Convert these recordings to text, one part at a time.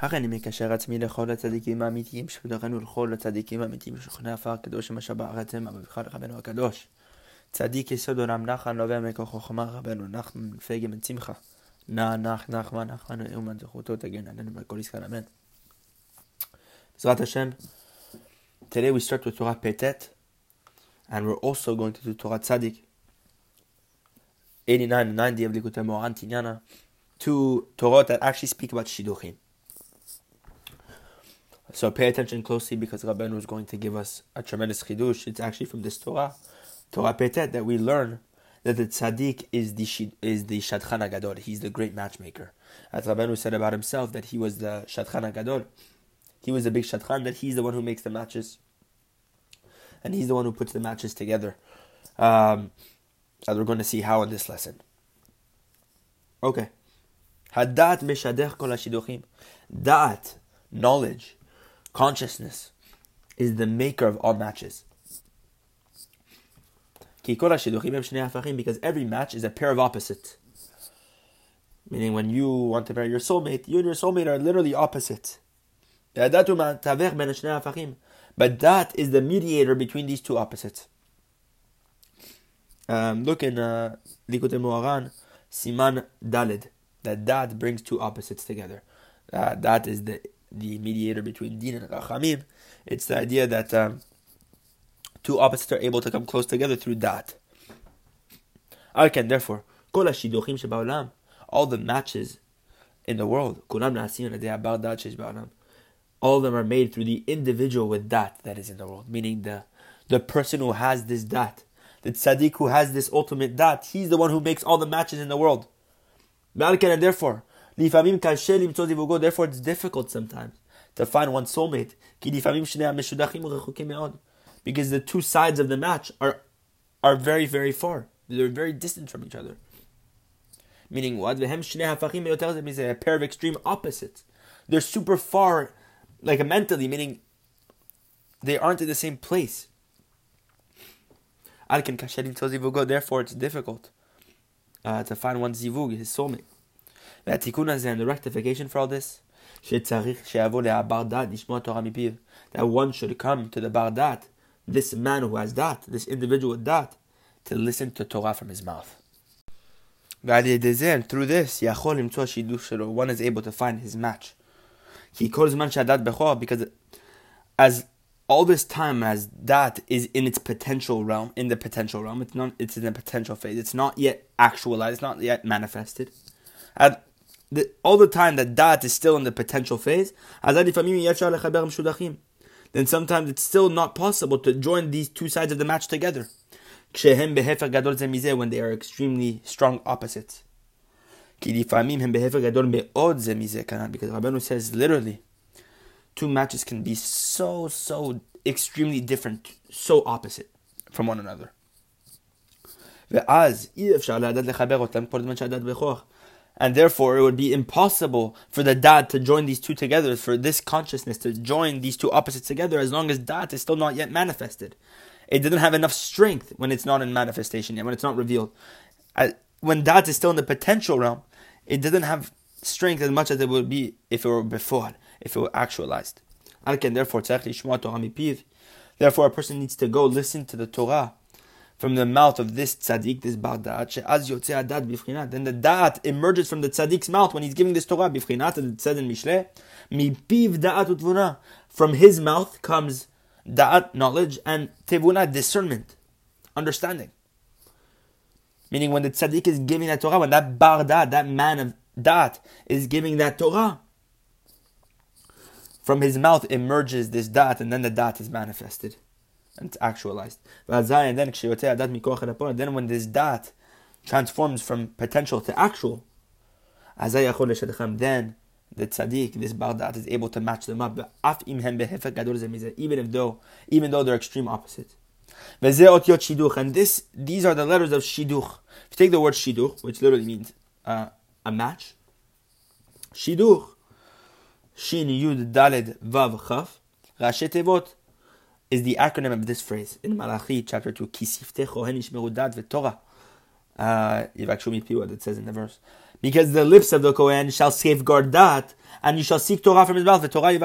הרי אני מקשר עצמי לכל הצדיקים האמיתיים שבדורנו ולכל הצדיקים האמיתיים שוכנע עפר הקדוש אשר בארץ הם המבחר רבנו הקדוש. צדיק יסוד עולם נחל נובע מכוח חוכמה רבנו נחמן מפגי בן שמחה. נח נח נחמן נחמן ואומן זכותו תגן עלינו ועל כל ישראל אמן. בעזרת השם, today we start with Torah Petet and we're also going to do Torah Tzadik 89 and 90 of Likutei Moharan Tinyana, two Torah that actually speak about Shiduchim. So pay attention closely because Rabbeinu is going to give us a tremendous chidush. It's actually from this Torah, Torah Petet, that we learn that the tzaddik is the is the shadchan gadol. He's the great matchmaker. As Rabbeinu said about himself that he was the shadchan gadol. He was the big shadchan. That he's the one who makes the matches, and he's the one who puts the matches together. Um, as we're going to see how in this lesson. Okay. Hadat meshadech kol hashiduchim. Dat, knowledge, consciousness, is the maker of all matches. Because every match is a pair of opposites. Meaning, when you want to marry your soulmate, you and your soulmate are literally opposite. But that is the mediator between these two opposites. Um, look in uh, Likutei Moharan, Siman Dalid, that that brings two opposites together. Uh, that is the the mediator between Din and Rachamim. It's the idea that um, two opposites are able to come close together through that. Alken, therefore, all the matches in the world, all of them are made through the individual with that that is in the world, meaning the the person who has this dat, the tzaddik who has this ultimate dat, he's the one who makes all the matches in the world. And therefore, Therefore, it's difficult sometimes to find one soulmate. Because the two sides of the match are, are very, very far. They're very distant from each other. Meaning what? A pair of extreme opposites. They're super far, like mentally, meaning they aren't in the same place. Therefore, it's difficult uh, to find one zivug, his soulmate. והתיקון and the rectification for all this, שצריך שיבוא להבר דת לשמוע תורה מפיו, that one should come to the bar dat, this man who has dat, this individual with dat, to listen to Torah from his mouth. ועל ידי זה, through this, יכול למצוא שידוך שלו, one is able to find his match. כי כל זמן שהדת בכור, because as all this time as that is in its potential realm, in the potential realm, it's not, it's in the potential phase. It's not yet actualized, it's not yet manifested. At the, all the time that dat is still in the potential phase, then sometimes it's still not possible to join these two sides of the match together. When they are extremely strong opposites. Because Rabbanu says literally, two matches can be so, so extremely different, so opposite from one another. And therefore, it would be impossible for the dat to join these two together, for this consciousness to join these two opposites together, as long as dat is still not yet manifested. It didn't have enough strength when it's not in manifestation yet, when it's not revealed. Uh, when dat is still in the potential realm, it didn't have strength as much as it would be if it were before, if it were actualized. Therefore, a person needs to go listen to the Torah from the mouth of this tzaddik, this bar da'at, she'az yotzei adat bifrinat. Then the da'at emerges from the tzaddik's mouth when he's giving this Torah, bifrinat, and it says in Mishle, mi piv da'at utvuna. From his mouth comes da'at, knowledge, and tevuna, discernment, understanding. Meaning when the tzaddik is giving that Torah, when that bar da'at, that man of da'at, is giving that Torah, from his mouth emerges this da'at, and then the da'at is manifested and it's actualized. And then, when this dat transforms from potential to actual, then the tzaddik, this bardat, is able to match them up. Even if though, even though they're extreme opposites. And this, these are the letters of shiduch. If you take the word shiduch, which literally means uh, a match, shiduch, shin yud daled vav chaf, rashi tevot, is the acronym of this phrase in Malachi chapter 2, Ki sifte Kohen ishmeru dat v'torah. Uh, that says in the verse. Because the lips of the Kohen shall safeguard that, and you shall seek Torah from his mouth. Torah. You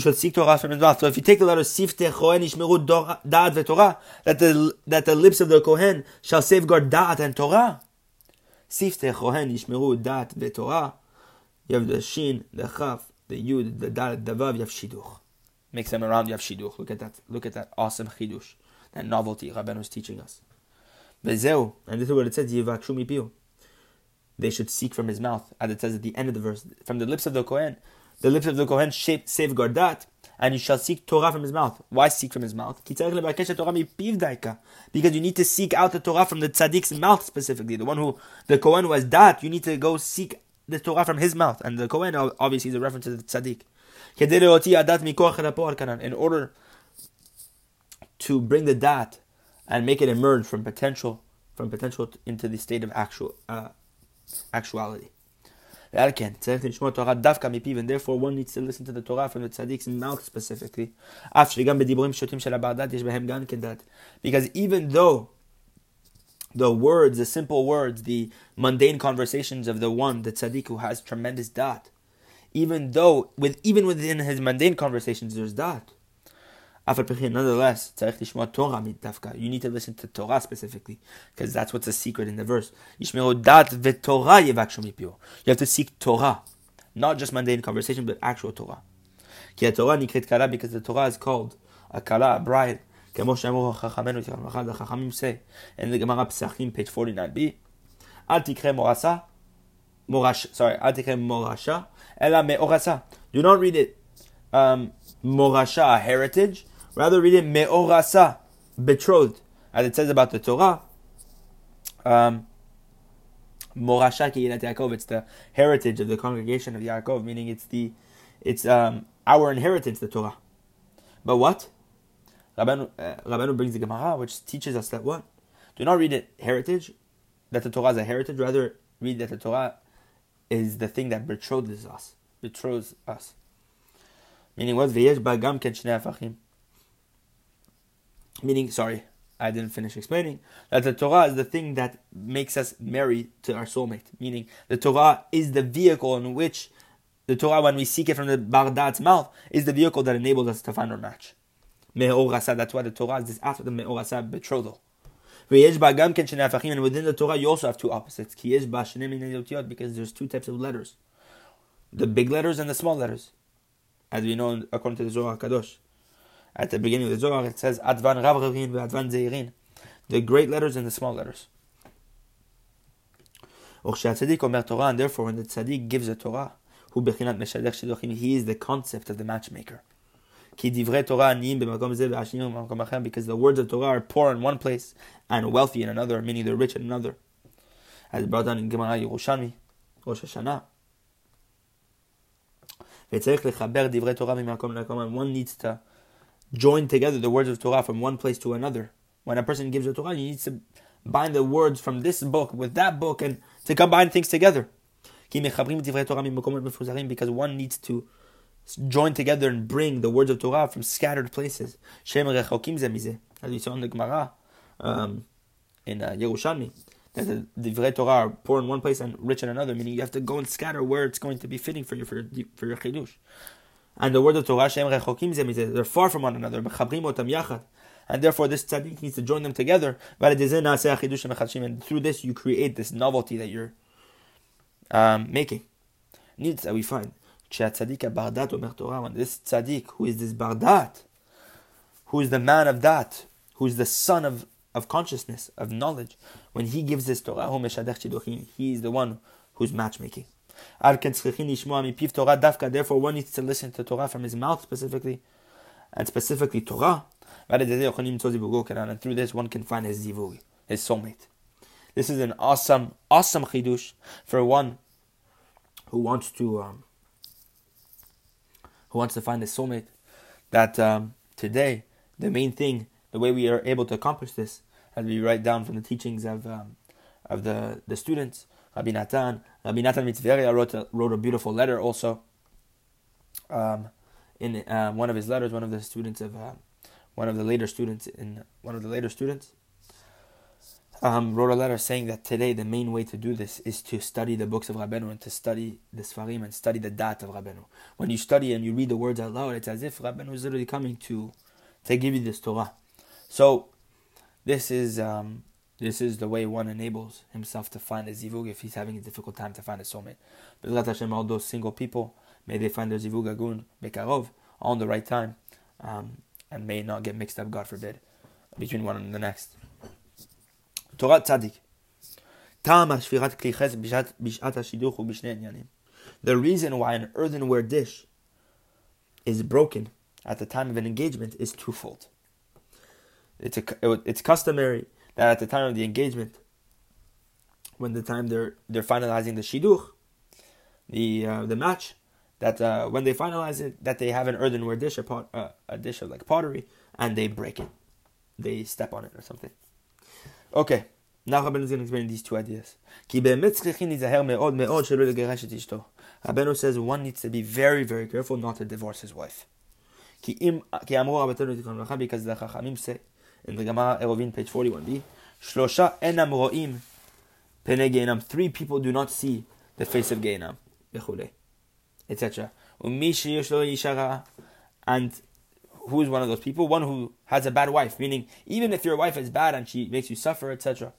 shall seek Torah from his mouth. So if you take the letter Sifte Kohen Ishmeru Da'at veTorah, that the that the lips of the Kohen shall safeguard Da'at and Torah. Sifte Kohen Ishmeru Da'at veTorah. You have the Shin, the Chaf, the Yud, the Da'at, the Vav, you have Shiduch. Mix them around, you have Shiduch. Look at that. Look at that awesome Chidush. That novelty Rabban was teaching us. And this is what it says, they should seek from his mouth, as it says at the end of the verse, from the lips of the Kohen. The lips of the Kohen safeguard that, and you shall seek Torah from his mouth. Why seek from his mouth? Because you need to seek out the Torah from the tzaddik's mouth specifically. The one who, the Kohen was that, you need to go seek the Torah from his mouth. And the Kohen obviously is a reference to the tzaddik. In order to bring the dat and make it emerge from potential, from potential into the state of actual, uh, actuality. And therefore one needs to listen to the Torah from the tzaddik's mouth specifically. Because even though the words, the simple words, the mundane conversations of the one, the tzaddik who has tremendous dat, even though with even within his mundane conversations there's dat, Nonetheless, you need to listen to Torah specifically, because that's what's the secret in the verse. You have to seek Torah, not just mundane conversation, but actual Torah. Because the Torah is called a kala, a bride. כמו שאמרו חכמינו, the חכמים say, in the Gemara Pesachim, page 49b, אל תקרא מורסה, Morash, sorry, Atikhem Morasha, Ela Me'orasa. Do not read it um, Morasha, heritage. Rather read it Me'orasa, betrothed, as it says about the Torah. Um, Morasha ki Yaakov, it's the heritage of the congregation of Yaakov, meaning it's the it's um, our inheritance, the Torah. But what? Rabbanu, uh, Rabbanu brings the Gemara, which teaches us that what? Do not read it heritage, that the Torah is a heritage, rather read that the Torah is the thing that betroths us, betroths us. Meaning what? V'yesh ba'gam ken shnei meaning, sorry, I didn't finish explaining, that the Torah is the thing that makes us marry to our soulmate. Meaning, the Torah is the vehicle in which the Torah, when we seek it from the Bardat's mouth, is the vehicle that enables us to find our match. Me'orasa, that's why the Torah is this after the Me'orasa betrothal. And within the Torah, you also have two opposites. Because there's two types of letters the big letters and the small letters. As we know according to the Zohar Kadosh. At the beginning of the Zohar, it says Advan Rav Ravin Advan Zeirin, the great letters and the small letters. And therefore, when the tzaddik gives a Torah, he is the concept of the matchmaker. Because the words of Torah are poor in one place and wealthy in another, meaning they're rich in another. As brought down in Gemara Yerushalmi, Rosh Hashanah. One needs to join together the words of Torah from one place to another. When a person gives a Torah, he needs to bind the words from this book with that book and to combine things together. Because one needs to join together and bring the words of Torah from scattered places. As we saw in the Gemara um, in uh, Yerushalmi, that the Divrei Torah are poor in one place and rich in another, meaning you have to go and scatter where it's going to be fitting for you for, for your chidush. And the word of Torah, Shem Rechokim they're far from one another. And therefore, this tzaddik needs to join them together. And through this, you create this novelty that you're um, making. Needs that we find. When this tzaddik, who is this bardat, who is the man of that, who is the son of, of consciousness, of knowledge, when he gives this Torah, he is the one who's matchmaking. Therefore, one needs to listen to Torah from his mouth specifically, and specifically Torah. And through this, one can find his zivug, his soulmate. This is an awesome, awesome chidush for one who wants to, um, who wants to find his soulmate. That um, today, the main thing, the way we are able to accomplish this, as we write down from the teachings of um, of the the students, Rabbi Natan. Rabbi Natan Mitzveria wrote a, wrote a beautiful letter also. Um, in uh, one of his letters, one of the students of uh, one of the later students in one of the later students um, wrote a letter saying that today the main way to do this is to study the books of Rabbeinu and to study the Sfarim and study the Dat of Rabbeinu. When you study and you read the words out loud, it's as if Rabbeinu is literally coming to, to give you this Torah. So, this is um, this is the way one enables himself to find a zivug if he's having a difficult time to find a soulmate. But Hashem, all those single people, may they find their zivug agun bekarov on the right time, um, and may not get mixed up, God forbid, between one and the next. The reason why an earthenware dish is broken at the time of an engagement is twofold. It's, a, it's customary that at the time of the engagement, when the time they're they're finalizing the shidduch, the uh, the match, that uh, when they finalize it, that they have an earthenware dish, a, pot, uh, a dish of like pottery, and they break it, they step on it or something. Okay, now Rabbeinu is going to explain these two ideas. Rabbeinu says one needs to be very, very careful not to divorce his wife. Because the Chachamim say in the Gemara Eruvin, page 41b, Shlosha enam ro'im. Three people do not see the face of Geinam, etc. And who is one of those people? One who has a bad wife, meaning even if your wife is bad and she makes you suffer, etc.,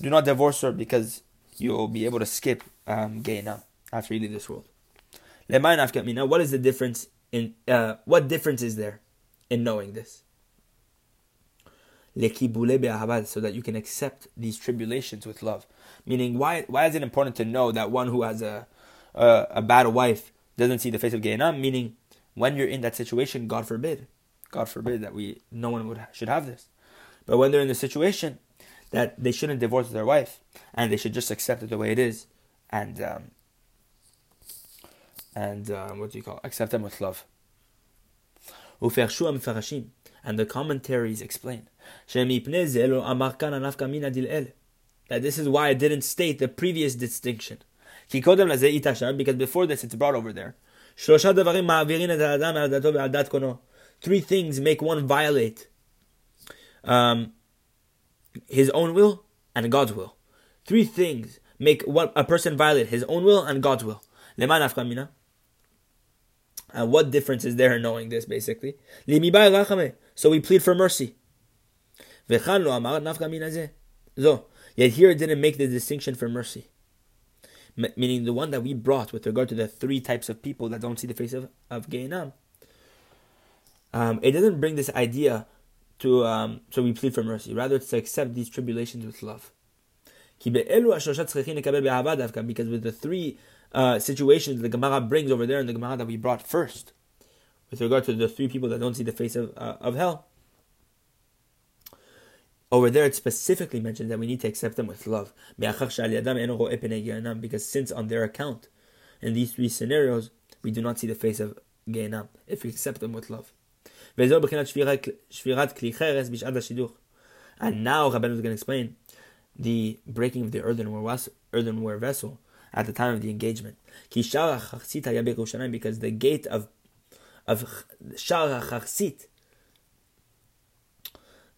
do not divorce her because you'll be able to skip um, after you leave this world. Now, what is the difference in uh, what difference is there in knowing this? so that you can accept these tribulations with love. Meaning, why why is it important to know that one who has a a, a bad wife doesn't see the face of Gehenna? Meaning, when you're in that situation, God forbid, God forbid that we no one would should have this. But when they're in the situation that they shouldn't divorce their wife and they should just accept it the way it is, and um, and um, what do you call it? accept them with love. And the commentaries explain that this is why I didn't state the previous distinction. Because before this it's brought over there. Three things make one violate um, his own will and God's will. Three things make what a person violate his own will and God's will. And what difference is there in knowing this, basically? So we plead for mercy. Yet here it didn't make the distinction for mercy. Meaning the one that we brought with regard to the three types of people that don't see the face of, of Gehinam. Um, it doesn't bring this idea to um, so we plead for mercy. Rather, it's to accept these tribulations with love. Because with the three uh, situations the Gemara brings over there in the Gemara that we brought first, with regard to the three people that don't see the face of, uh, of hell, over there it specifically mentions that we need to accept them with love. Because since on their account, in these three scenarios, we do not see the face of Gehenam, if we accept them with love. And now Rabbeinu is going to explain the breaking of the earthenware, earthenware vessel at the time of the engagement. Because the gate of of Shara Charsit,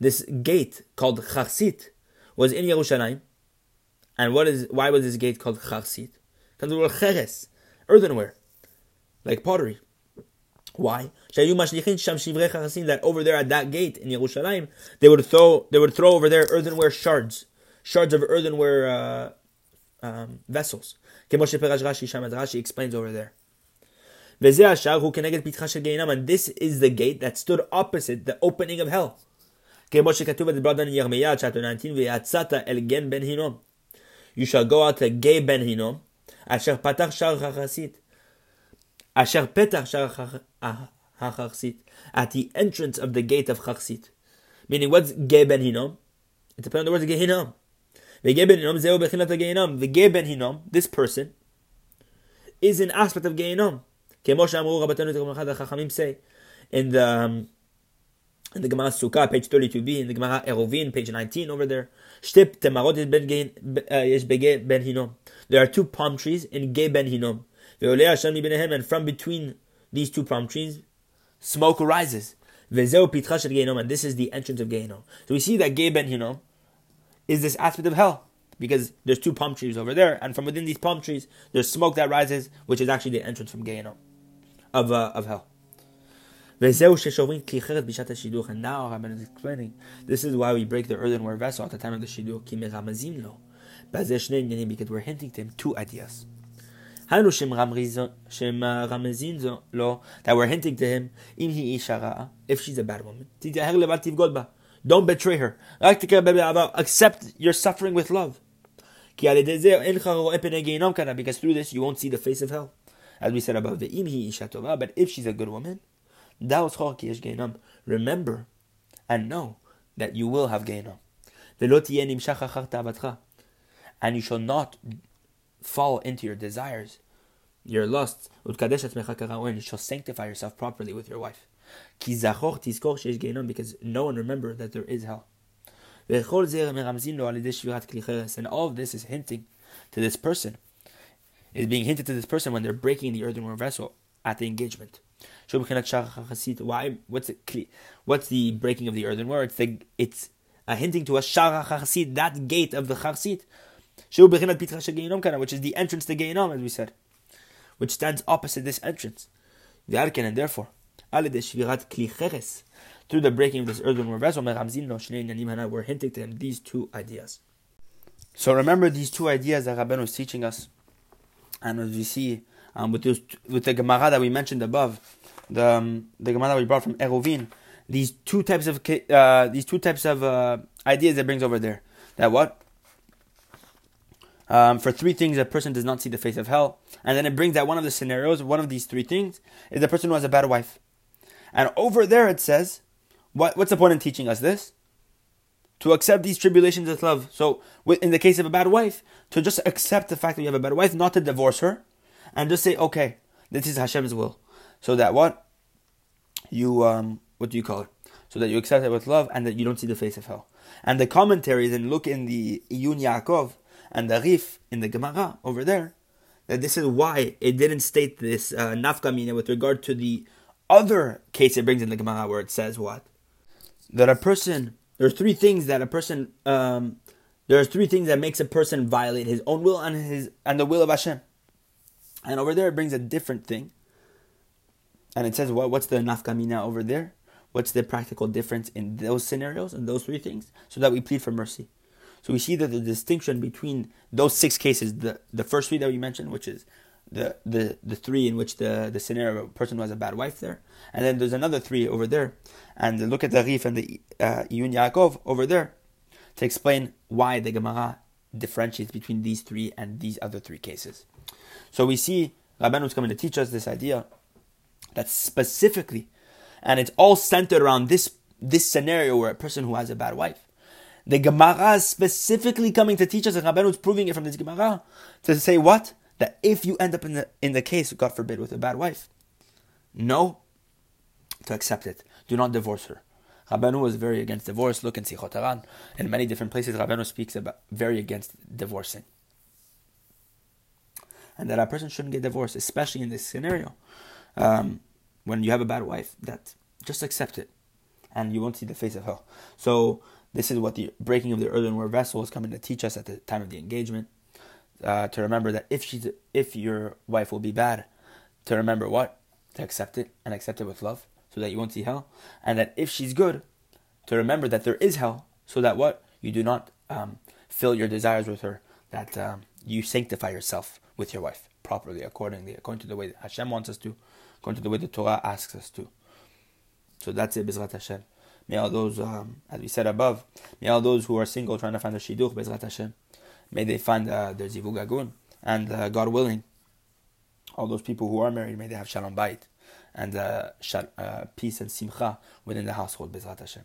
this gate called Charsit, was in Yerushalayim. And what is why was this gate called Charsit? Because it was earthenware, like pottery. Why? That over there at that gate in Yerushalayim, they would throw they would throw over there earthenware shards, shards of earthenware uh, um, vessels. Rashi explains over there. And this is the gate that stood opposite the opening of hell. chapter 19, You shall go out to Gay Ben Hinnom, אשר פתח שער חרסית. Asher Petach Shar HaCharsit, ah, at the entrance of the gate of Charsit. Meaning, what's Geben Hinom? It depends on the words of Gehinom. V'geben Hinom zeo bechinat Geinom. V'geben Hinom, this person, is an aspect of Geinom. Kemo שאמרו רבותינו תקום אחד החכמים say. In the, um, in the Gemara Sukkah, page 32b, in the Gemara Eruvin, page 19 over there. Uh, there are two palm trees in Ge Ben Hinom and from between these two palm trees, smoke arises. And this is the entrance of Gehenom. So we see that Geh Ben Hinnom is this aspect of hell because there's two palm trees over there, and from within these palm trees, there's smoke that rises, which is actually the entrance from Gehenom, of, uh, of hell. And now Rabban is explaining, this is why we break the earthenware vessel at the time of the Shidduch, because we're hinting to him two ideas. That we're hinting to him, if she's a bad woman, don't betray her. Accept your suffering with love. Because through this you won't see the face of hell. As we said above, but if she's a good woman, remember and know that you will have Gehinnom. And you shall not fall into your desires, your lusts. And you shall sanctify yourself properly with your wife. Because no one remember that there is hell. And all of this is hinting to this person, is being hinted to this person when they're breaking the earthenware vessel at the engagement. Why? What's the what's the breaking of the earthenware? It's the, it's a hinting to a shara charsit, that gate of the charsit, which is the entrance to Gehinnom, as we said, which stands opposite this entrance. And therefore, through the breaking of this earthenware vessel, we're hinting to him these two ideas. So remember these two ideas that Rabbeinu was teaching us, and as we see um, with, this, with the Gemara that we mentioned above, the um, the Gemara we brought from Eruvin, these two types of uh, these two types of uh, ideas that brings over there. That what? Um, for three things, a person does not see the face of hell, and then it brings that one of the scenarios, one of these three things, is the person who has a bad wife. And over there it says what, what's the point in teaching us this? To accept these tribulations with love. So, in the case of a bad wife, to just accept the fact that you have a bad wife, not to divorce her, and just say, okay, this is Hashem's will. So that what? You, um, what do you call it? So that you accept it with love and that you don't see the face of hell. And the commentaries, and look in the Iyun Yaakov and the Rif in the Gemara over there, that this is why it didn't state this uh, nafkamina with regard to the other case it brings in the Gemara where it says what? that a person there are three things that a person um, there are three things that makes a person violate his own will and his and the will of Hashem. And over there it brings a different thing. And it says what what's the nafkamina over there? What's the practical difference in those scenarios and those three things? So that we plead for mercy. So we see that the distinction between those six cases, the, the first three that we mentioned, which is the, the, the three in which the, the scenario person was a bad wife there. And then there's another three over there. And look at the Rif and the uh, Yaakov over there to explain why the Gemara differentiates between these three and these other three cases. So we see Rabbeinu is coming to teach us this idea that specifically, and it's all centered around this, this scenario where a person who has a bad wife. The Gemara is specifically coming to teach us, and Rabbeinu is proving it from this Gemara, to say what? that if you end up in the in the case, God forbid, with a bad wife, no, to accept it. Do not divorce her. Rabbeinu was very against divorce. Look in Sichot HaRan. In many different places, Rabbeinu speaks about very against divorcing. And that a person shouldn't get divorced, especially in this scenario. Um, when you have a bad wife, that just accept it. And you won't see the face of hell. So this is what the breaking of the earthenware vessel is coming to teach us at the time of the engagement. Uh, to remember that if she's if your wife will be bad, to remember what? To accept it and accept it with love, so that you won't see hell, and that if she's good, to remember that there is hell, so that what? You do not um, fill your desires with her, that um, you sanctify yourself with your wife properly, accordingly, according to the way that Hashem wants us to, according to the way the Torah asks us to. So that's it, Bezrat Hashem. May all those, um, as we said above, may all those who are single trying to find a shidduch, Bezrat Hashem, May they find uh, their zivug agun, and uh, God willing, all those people who are married, may they have shalom bayit and uh, uh, peace and simcha within the household. Bezrat Hashem.